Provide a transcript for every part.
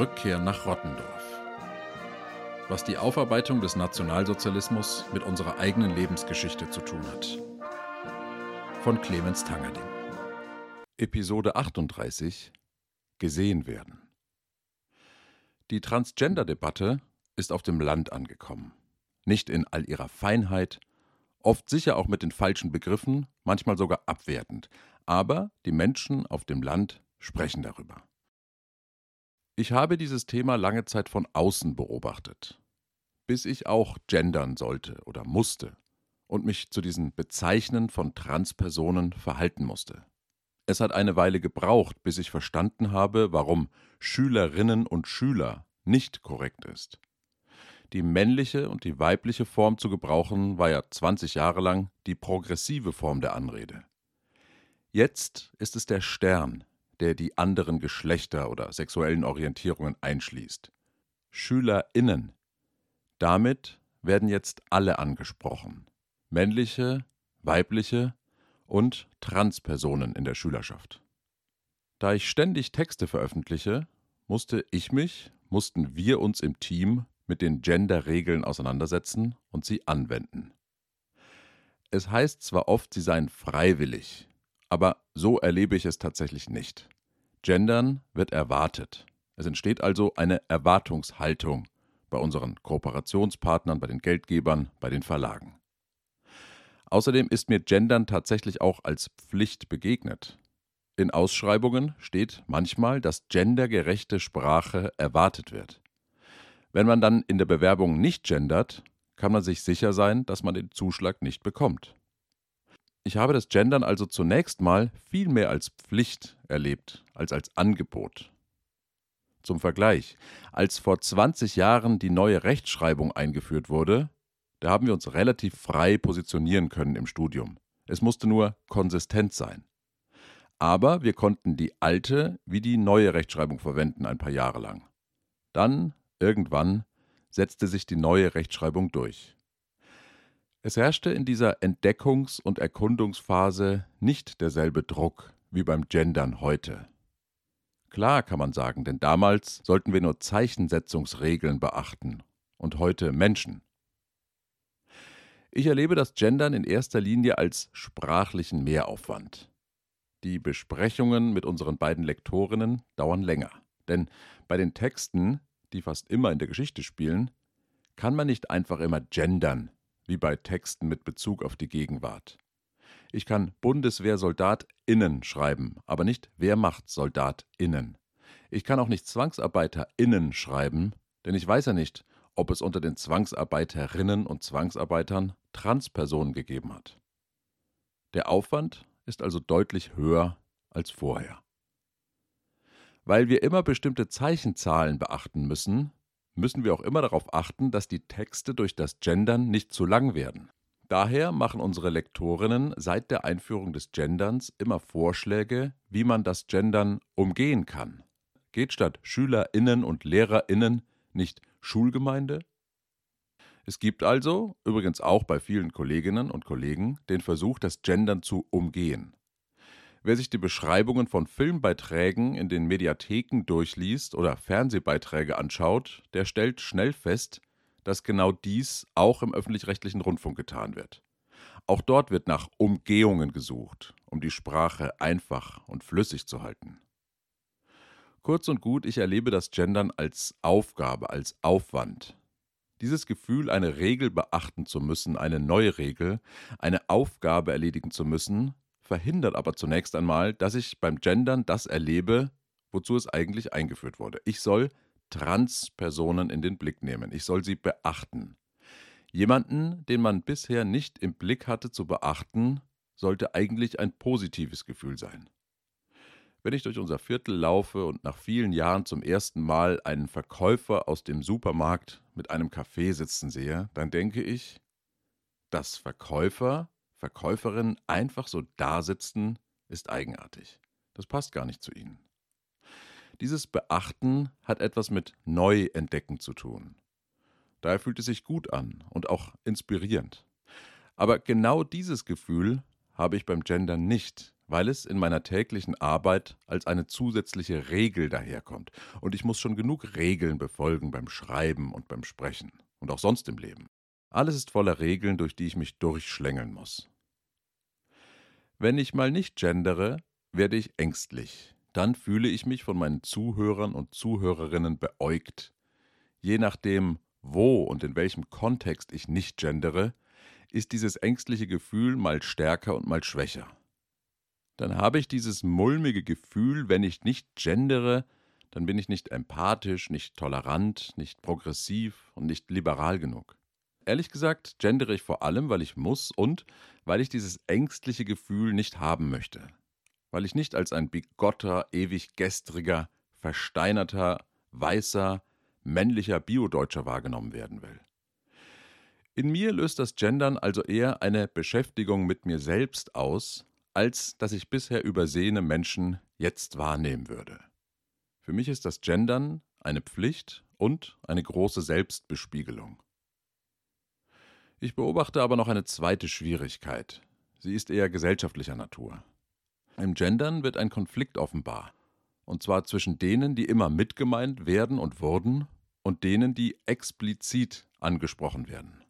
Rückkehr nach Rottendorf. Was die Aufarbeitung des Nationalsozialismus mit unserer eigenen Lebensgeschichte zu tun hat. Von Clemens Tangerding. Episode 38 Gesehen werden. Die Transgender-Debatte ist auf dem Land angekommen. Nicht in all ihrer Feinheit, oft sicher auch mit den falschen Begriffen, manchmal sogar abwertend. Aber die Menschen auf dem Land sprechen darüber. Ich habe dieses Thema lange Zeit von außen beobachtet, bis ich auch gendern sollte oder musste und mich zu diesen Bezeichnen von Transpersonen verhalten musste. Es hat eine Weile gebraucht, bis ich verstanden habe, warum Schülerinnen und Schüler nicht korrekt ist. Die männliche und die weibliche Form zu gebrauchen, war ja 20 Jahre lang die progressive Form der Anrede. Jetzt ist es der Stern, der die anderen Geschlechter oder sexuellen Orientierungen einschließt. SchülerInnen. Damit werden jetzt alle angesprochen. Männliche, weibliche und Transpersonen in der Schülerschaft. Da ich ständig Texte veröffentliche, musste ich mich, mussten wir uns im Team mit den Gender-Regeln auseinandersetzen und sie anwenden. Es heißt zwar oft, sie seien freiwillig, aber so erlebe ich es tatsächlich nicht. Gendern wird erwartet. Es entsteht also eine Erwartungshaltung bei unseren Kooperationspartnern, bei den Geldgebern, bei den Verlagen. Außerdem ist mir Gendern tatsächlich auch als Pflicht begegnet. In Ausschreibungen steht manchmal, dass gendergerechte Sprache erwartet wird. Wenn man dann in der Bewerbung nicht gendert, kann man sich sicher sein, dass man den Zuschlag nicht bekommt. Ich habe das Gendern also zunächst mal viel mehr als Pflicht erlebt als als Angebot. Zum Vergleich, als vor 20 Jahren die neue Rechtschreibung eingeführt wurde, da haben wir uns relativ frei positionieren können im Studium. Es musste nur konsistent sein. Aber wir konnten die alte wie die neue Rechtschreibung verwenden ein paar Jahre lang. Dann, irgendwann, setzte sich die neue Rechtschreibung durch. Es herrschte in dieser Entdeckungs- und Erkundungsphase nicht derselbe Druck wie beim Gendern heute. Klar kann man sagen, denn damals sollten wir nur Zeichensetzungsregeln beachten und heute Menschen. Ich erlebe das Gendern in erster Linie als sprachlichen Mehraufwand. Die Besprechungen mit unseren beiden Lektorinnen dauern länger, denn bei den Texten, die fast immer in der Geschichte spielen, kann man nicht einfach immer gendern wie bei Texten mit Bezug auf die Gegenwart. Ich kann BundeswehrsoldatInnen schreiben, aber nicht WehrmachtssoldatInnen. Ich kann auch nicht ZwangsarbeiterInnen schreiben, denn ich weiß ja nicht, ob es unter den Zwangsarbeiterinnen und Zwangsarbeitern Transpersonen gegeben hat. Der Aufwand ist also deutlich höher als vorher. Weil wir immer bestimmte Zeichenzahlen beachten müssen, müssen wir auch immer darauf achten, dass die Texte durch das Gendern nicht zu lang werden. Daher machen unsere Lektorinnen seit der Einführung des Genderns immer Vorschläge, wie man das Gendern umgehen kann. Geht statt Schülerinnen und Lehrerinnen nicht Schulgemeinde? Es gibt also, übrigens auch bei vielen Kolleginnen und Kollegen, den Versuch, das Gendern zu umgehen. Wer sich die Beschreibungen von Filmbeiträgen in den Mediatheken durchliest oder Fernsehbeiträge anschaut, der stellt schnell fest, dass genau dies auch im öffentlich-rechtlichen Rundfunk getan wird. Auch dort wird nach Umgehungen gesucht, um die Sprache einfach und flüssig zu halten. Kurz und gut, ich erlebe das Gendern als Aufgabe, als Aufwand. Dieses Gefühl, eine Regel beachten zu müssen, eine neue Regel, eine Aufgabe erledigen zu müssen, verhindert aber zunächst einmal, dass ich beim Gendern das erlebe, wozu es eigentlich eingeführt wurde. Ich soll Transpersonen in den Blick nehmen. Ich soll sie beachten. Jemanden, den man bisher nicht im Blick hatte zu beachten, sollte eigentlich ein positives Gefühl sein. Wenn ich durch unser Viertel laufe und nach vielen Jahren zum ersten Mal einen Verkäufer aus dem Supermarkt mit einem Kaffee sitzen sehe, dann denke ich, dass Verkäufer Verkäuferinnen einfach so dasitzen, ist eigenartig. Das passt gar nicht zu ihnen. Dieses Beachten hat etwas mit Neuentdecken zu tun. Daher fühlt es sich gut an und auch inspirierend. Aber genau dieses Gefühl habe ich beim Gendern nicht, weil es in meiner täglichen Arbeit als eine zusätzliche Regel daherkommt. Und ich muss schon genug Regeln befolgen beim Schreiben und beim Sprechen und auch sonst im Leben. Alles ist voller Regeln, durch die ich mich durchschlängeln muss. Wenn ich mal nicht gendere, werde ich ängstlich. Dann fühle ich mich von meinen Zuhörern und Zuhörerinnen beäugt. Je nachdem, wo und in welchem Kontext ich nicht gendere, ist dieses ängstliche Gefühl mal stärker und mal schwächer. Dann habe ich dieses mulmige Gefühl, wenn ich nicht gendere, dann bin ich nicht empathisch, nicht tolerant, nicht progressiv und nicht liberal genug. Ehrlich gesagt gendere ich vor allem, weil ich muss und weil ich dieses ängstliche Gefühl nicht haben möchte. Weil ich nicht als ein bigotter, ewig gestriger, versteinerter, weißer, männlicher Biodeutscher wahrgenommen werden will. In mir löst das Gendern also eher eine Beschäftigung mit mir selbst aus, als dass ich bisher übersehene Menschen jetzt wahrnehmen würde. Für mich ist das Gendern eine Pflicht und eine große Selbstbespiegelung. Ich beobachte aber noch eine zweite Schwierigkeit. Sie ist eher gesellschaftlicher Natur. Im Gendern wird ein Konflikt offenbar, und zwar zwischen denen, die immer mitgemeint werden und wurden, und denen, die explizit angesprochen werden.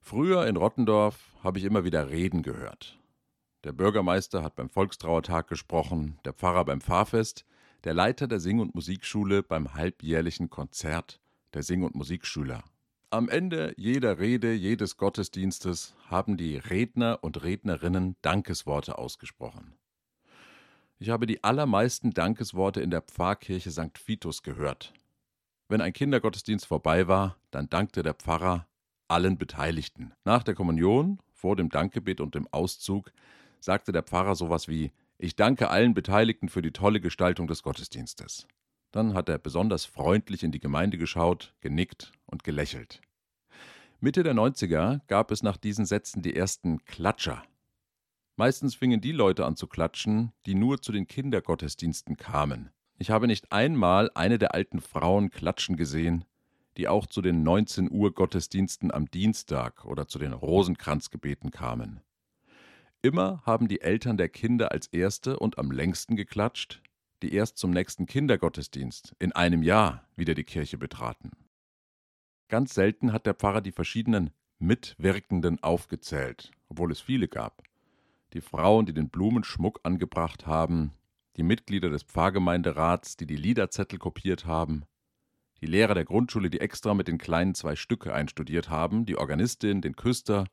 Früher in Rottendorf habe ich immer wieder Reden gehört. Der Bürgermeister hat beim Volkstrauertag gesprochen, der Pfarrer beim Pfarrfest, der Leiter der Sing- und Musikschule beim halbjährlichen Konzert der Sing- und Musikschüler. Am Ende jeder Rede, jedes Gottesdienstes haben die Redner und Rednerinnen Dankesworte ausgesprochen. Ich habe die allermeisten Dankesworte in der Pfarrkirche St. Vitus gehört. Wenn ein Kindergottesdienst vorbei war, dann dankte der Pfarrer allen Beteiligten. Nach der Kommunion, vor dem Dankgebet und dem Auszug sagte der Pfarrer sowas wie Ich danke allen Beteiligten für die tolle Gestaltung des Gottesdienstes. Dann hat er besonders freundlich in die Gemeinde geschaut, genickt und gelächelt. Mitte der 90er gab es nach diesen Sätzen die ersten Klatscher. Meistens fingen die Leute an zu klatschen, die nur zu den Kindergottesdiensten kamen. Ich habe nicht einmal eine der alten Frauen klatschen gesehen, die auch zu den 19 Uhr Gottesdiensten am Dienstag oder zu den Rosenkranzgebeten kamen. Immer haben die Eltern der Kinder als erste und am längsten geklatscht, die erst zum nächsten Kindergottesdienst in einem Jahr wieder die Kirche betraten. Ganz selten hat der Pfarrer die verschiedenen Mitwirkenden aufgezählt, obwohl es viele gab. Die Frauen, die den Blumenschmuck angebracht haben, die Mitglieder des Pfarrgemeinderats, die die Liederzettel kopiert haben, die Lehrer der Grundschule, die extra mit den Kleinen zwei Stücke einstudiert haben, die Organistin, den Küster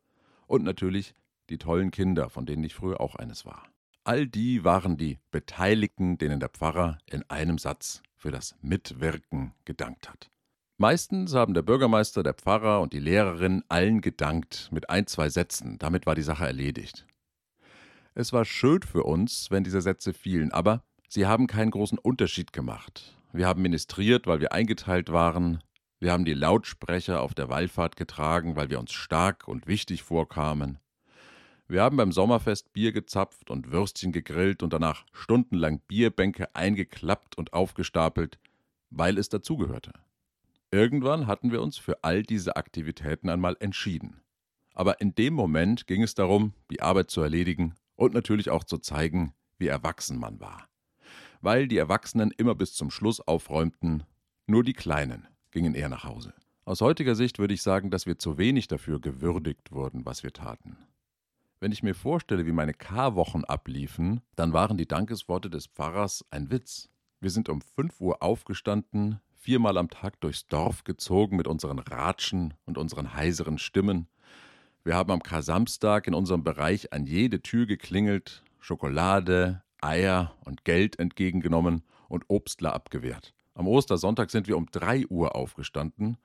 und natürlich die tollen Kinder, von denen ich früher auch eines war. All die waren die Beteiligten, denen der Pfarrer in einem Satz für das Mitwirken gedankt hat. Meistens haben der Bürgermeister, der Pfarrer und die Lehrerin allen gedankt mit ein, zwei Sätzen, damit war die Sache erledigt. Es war schön für uns, wenn diese Sätze fielen, aber sie haben keinen großen Unterschied gemacht. Wir haben ministriert, weil wir eingeteilt waren. Wir haben die Lautsprecher auf der Wallfahrt getragen, weil wir uns stark und wichtig vorkamen. Wir haben beim Sommerfest Bier gezapft und Würstchen gegrillt und danach stundenlang Bierbänke eingeklappt und aufgestapelt, weil es dazugehörte. Irgendwann hatten wir uns für all diese Aktivitäten einmal entschieden. Aber in dem Moment ging es darum, die Arbeit zu erledigen und natürlich auch zu zeigen, wie erwachsen man war. Weil die Erwachsenen immer bis zum Schluss aufräumten, nur die Kleinen gingen eher nach Hause. Aus heutiger Sicht würde ich sagen, dass wir zu wenig dafür gewürdigt wurden, was wir taten. Wenn ich mir vorstelle, wie meine Karwochen abliefen, dann waren die Dankesworte des Pfarrers ein Witz. Wir sind um 5 Uhr aufgestanden, viermal am Tag durchs Dorf gezogen mit unseren Ratschen und unseren heiseren Stimmen, wir haben am Kar-Samstag in unserem Bereich an jede Tür geklingelt, Schokolade, Eier und Geld entgegengenommen und Obstler abgewehrt. Am Ostersonntag sind wir um 3 Uhr aufgestanden,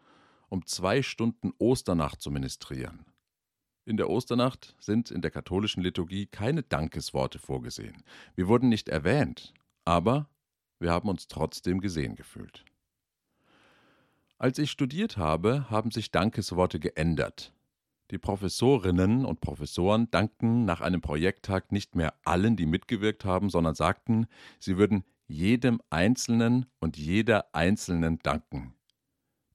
um zwei Stunden Osternacht zu ministrieren. In der Osternacht sind in der katholischen Liturgie keine Dankesworte vorgesehen. Wir wurden nicht erwähnt, aber wir haben uns trotzdem gesehen gefühlt. Als ich studiert habe, haben sich Dankesworte geändert. Die Professorinnen und Professoren dankten nach einem Projekttag nicht mehr allen, die mitgewirkt haben, sondern sagten, sie würden jedem Einzelnen und jeder Einzelnen danken.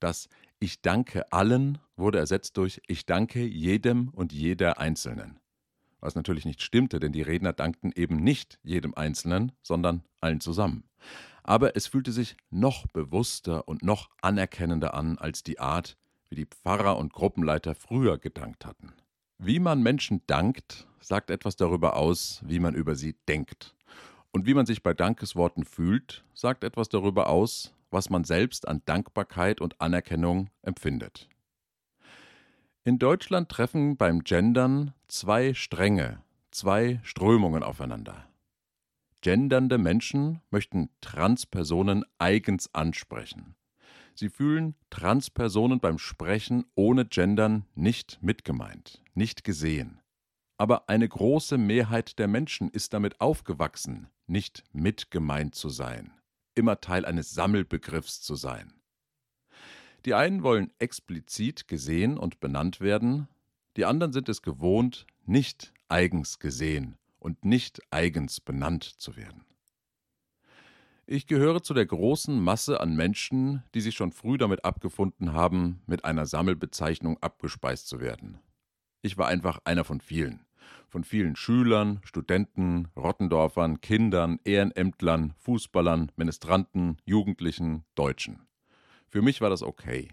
Das Ich danke allen wurde ersetzt durch Ich danke jedem und jeder Einzelnen. Was natürlich nicht stimmte, denn die Redner dankten eben nicht jedem Einzelnen, sondern allen zusammen. Aber es fühlte sich noch bewusster und noch anerkennender an als die Art, wie die Pfarrer und Gruppenleiter früher gedankt hatten. Wie man Menschen dankt, sagt etwas darüber aus, wie man über sie denkt. Und wie man sich bei Dankesworten fühlt, sagt etwas darüber aus, was man selbst an Dankbarkeit und Anerkennung empfindet. In Deutschland treffen beim Gendern zwei Stränge, zwei Strömungen aufeinander. Gendernde Menschen möchten Transpersonen eigens ansprechen. Sie fühlen Transpersonen beim Sprechen ohne Gendern nicht mitgemeint, nicht gesehen. Aber eine große Mehrheit der Menschen ist damit aufgewachsen, nicht mitgemeint zu sein, immer Teil eines Sammelbegriffs zu sein. Die einen wollen explizit gesehen und benannt werden, die anderen sind es gewohnt, nicht eigens gesehen und nicht eigens benannt zu werden. Ich gehöre zu der großen Masse an Menschen, die sich schon früh damit abgefunden haben, mit einer Sammelbezeichnung abgespeist zu werden. Ich war einfach einer von vielen. Von vielen Schülern, Studenten, Rottendorfern, Kindern, Ehrenämtlern, Fußballern, Ministranten, Jugendlichen, Deutschen. Für mich war das okay.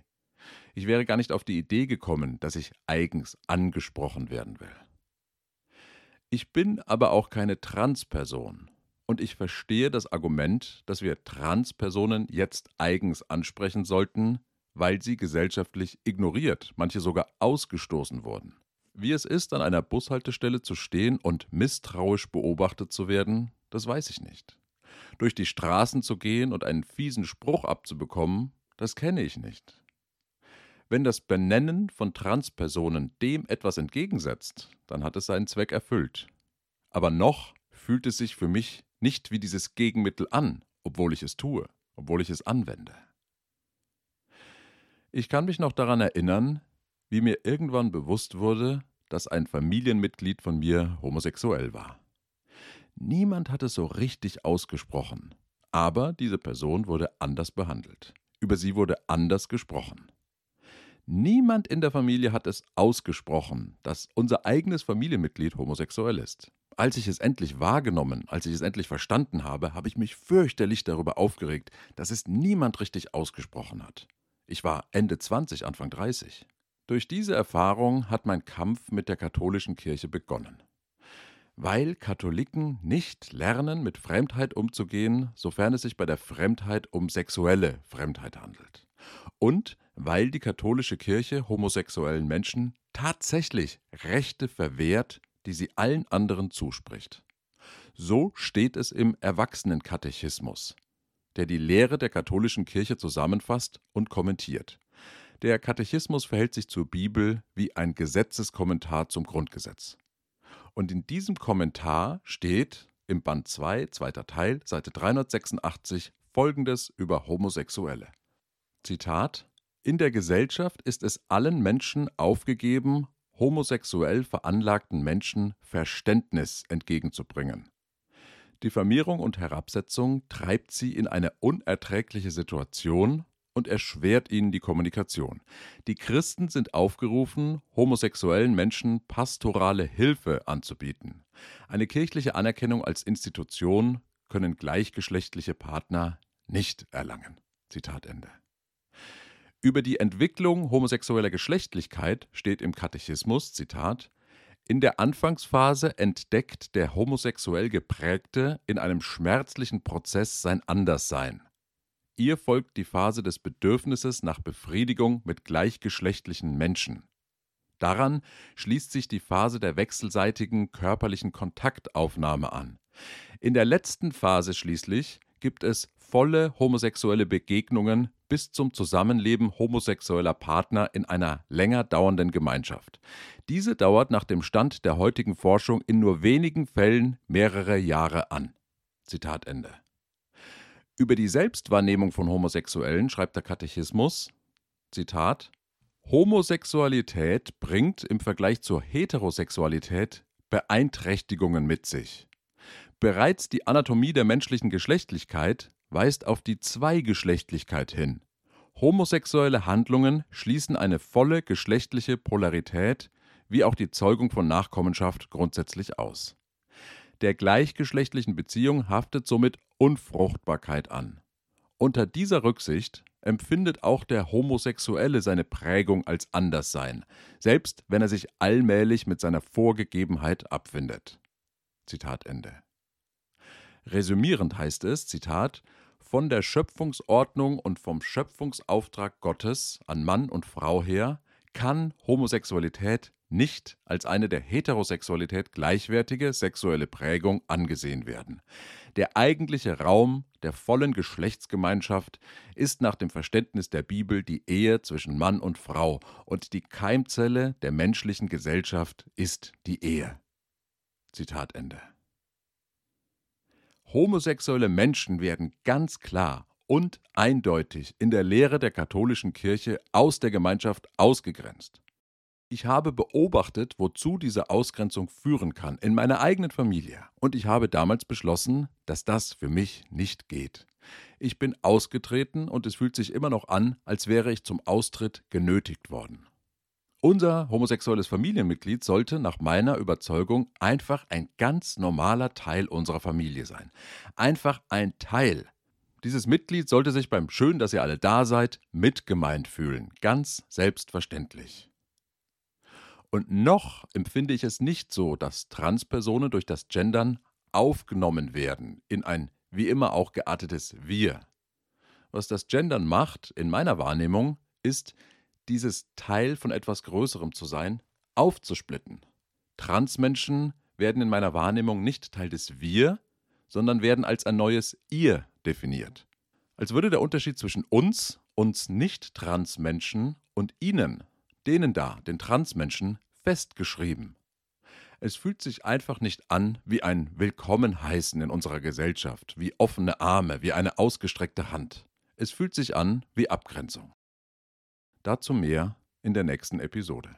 Ich wäre gar nicht auf die Idee gekommen, dass ich eigens angesprochen werden will. Ich bin aber auch keine Transperson und ich verstehe das Argument, dass wir Transpersonen jetzt eigens ansprechen sollten, weil sie gesellschaftlich ignoriert, manche sogar ausgestoßen wurden. Wie es ist, an einer Bushaltestelle zu stehen und misstrauisch beobachtet zu werden, das weiß ich nicht. Durch die Straßen zu gehen und einen fiesen Spruch abzubekommen, das kenne ich nicht. Wenn das Benennen von Transpersonen dem etwas entgegensetzt, dann hat es seinen Zweck erfüllt. Aber noch fühlt es sich für mich nicht wie dieses Gegenmittel an, obwohl ich es tue, obwohl ich es anwende. Ich kann mich noch daran erinnern, wie mir irgendwann bewusst wurde, dass ein Familienmitglied von mir homosexuell war. Niemand hat es so richtig ausgesprochen, aber diese Person wurde anders behandelt. Über sie wurde anders gesprochen. Niemand in der Familie hat es ausgesprochen, dass unser eigenes Familienmitglied homosexuell ist. Als ich es endlich wahrgenommen, als ich es endlich verstanden habe, habe ich mich fürchterlich darüber aufgeregt, dass es niemand richtig ausgesprochen hat. Ich war Ende 20, Anfang 30. Durch diese Erfahrung hat mein Kampf mit der katholischen Kirche begonnen. Weil Katholiken nicht lernen, mit Fremdheit umzugehen, sofern es sich bei der Fremdheit um sexuelle Fremdheit handelt. Und weil die katholische Kirche homosexuellen Menschen tatsächlich Rechte verwehrt, die sie allen anderen zuspricht. So steht es im Erwachsenenkatechismus, der die Lehre der katholischen Kirche zusammenfasst und kommentiert. Der Katechismus verhält sich zur Bibel wie ein Gesetzeskommentar zum Grundgesetz. Und in diesem Kommentar steht im Band 2, zweiter Teil, Seite 386 folgendes über Homosexuelle. Zitat In der Gesellschaft ist es allen Menschen aufgegeben, homosexuell veranlagten Menschen Verständnis entgegenzubringen. Diffamierung und Herabsetzung treibt sie in eine unerträgliche Situation und erschwert ihnen die Kommunikation. Die Christen sind aufgerufen, homosexuellen Menschen pastorale Hilfe anzubieten. Eine kirchliche Anerkennung als Institution können gleichgeschlechtliche Partner nicht erlangen. Zitat Ende. Über die Entwicklung homosexueller Geschlechtlichkeit steht im Katechismus, Zitat, in der Anfangsphase entdeckt der homosexuell geprägte in einem schmerzlichen Prozess sein Anderssein. Ihr folgt die Phase des Bedürfnisses nach Befriedigung mit gleichgeschlechtlichen Menschen. Daran schließt sich die Phase der wechselseitigen körperlichen Kontaktaufnahme an. In der letzten Phase schließlich gibt es volle homosexuelle Begegnungen bis zum Zusammenleben homosexueller Partner in einer länger dauernden Gemeinschaft. Diese dauert nach dem Stand der heutigen Forschung in nur wenigen Fällen mehrere Jahre an. Zitat Ende. Über die Selbstwahrnehmung von Homosexuellen schreibt der Katechismus, Zitat, Homosexualität bringt im Vergleich zur Heterosexualität Beeinträchtigungen mit sich. Bereits die Anatomie der menschlichen Geschlechtlichkeit weist auf die Zweigeschlechtlichkeit hin. Homosexuelle Handlungen schließen eine volle geschlechtliche Polarität wie auch die Zeugung von Nachkommenschaft grundsätzlich aus. Der gleichgeschlechtlichen Beziehung haftet somit Unfruchtbarkeit an. Unter dieser Rücksicht empfindet auch der Homosexuelle seine Prägung als Anderssein, selbst wenn er sich allmählich mit seiner Vorgegebenheit abfindet. Zitat Ende. Resümierend heißt es, Zitat, von der Schöpfungsordnung und vom Schöpfungsauftrag Gottes an Mann und Frau her kann Homosexualität nicht als eine der Heterosexualität gleichwertige sexuelle Prägung angesehen werden. Der eigentliche Raum der vollen Geschlechtsgemeinschaft ist nach dem Verständnis der Bibel die Ehe zwischen Mann und Frau, und die Keimzelle der menschlichen Gesellschaft ist die Ehe. Zitat Ende. Homosexuelle Menschen werden ganz klar und eindeutig in der Lehre der katholischen Kirche aus der Gemeinschaft ausgegrenzt. Ich habe beobachtet, wozu diese Ausgrenzung führen kann in meiner eigenen Familie, und ich habe damals beschlossen, dass das für mich nicht geht. Ich bin ausgetreten und es fühlt sich immer noch an, als wäre ich zum Austritt genötigt worden. Unser homosexuelles Familienmitglied sollte nach meiner Überzeugung einfach ein ganz normaler Teil unserer Familie sein. Einfach ein Teil. Dieses Mitglied sollte sich beim Schön, dass ihr alle da seid, mitgemeint fühlen. Ganz selbstverständlich. Und noch empfinde ich es nicht so, dass Transpersonen durch das Gendern aufgenommen werden in ein wie immer auch geartetes Wir. Was das Gendern macht, in meiner Wahrnehmung, ist, dieses Teil von etwas Größerem zu sein, aufzusplitten. Transmenschen werden in meiner Wahrnehmung nicht Teil des Wir, sondern werden als ein neues Ihr definiert. Als würde der Unterschied zwischen uns, uns Nicht-Transmenschen und Ihnen, denen da, den Transmenschen, festgeschrieben. Es fühlt sich einfach nicht an wie ein Willkommenheißen in unserer Gesellschaft, wie offene Arme, wie eine ausgestreckte Hand. Es fühlt sich an wie Abgrenzung. Dazu mehr in der nächsten Episode.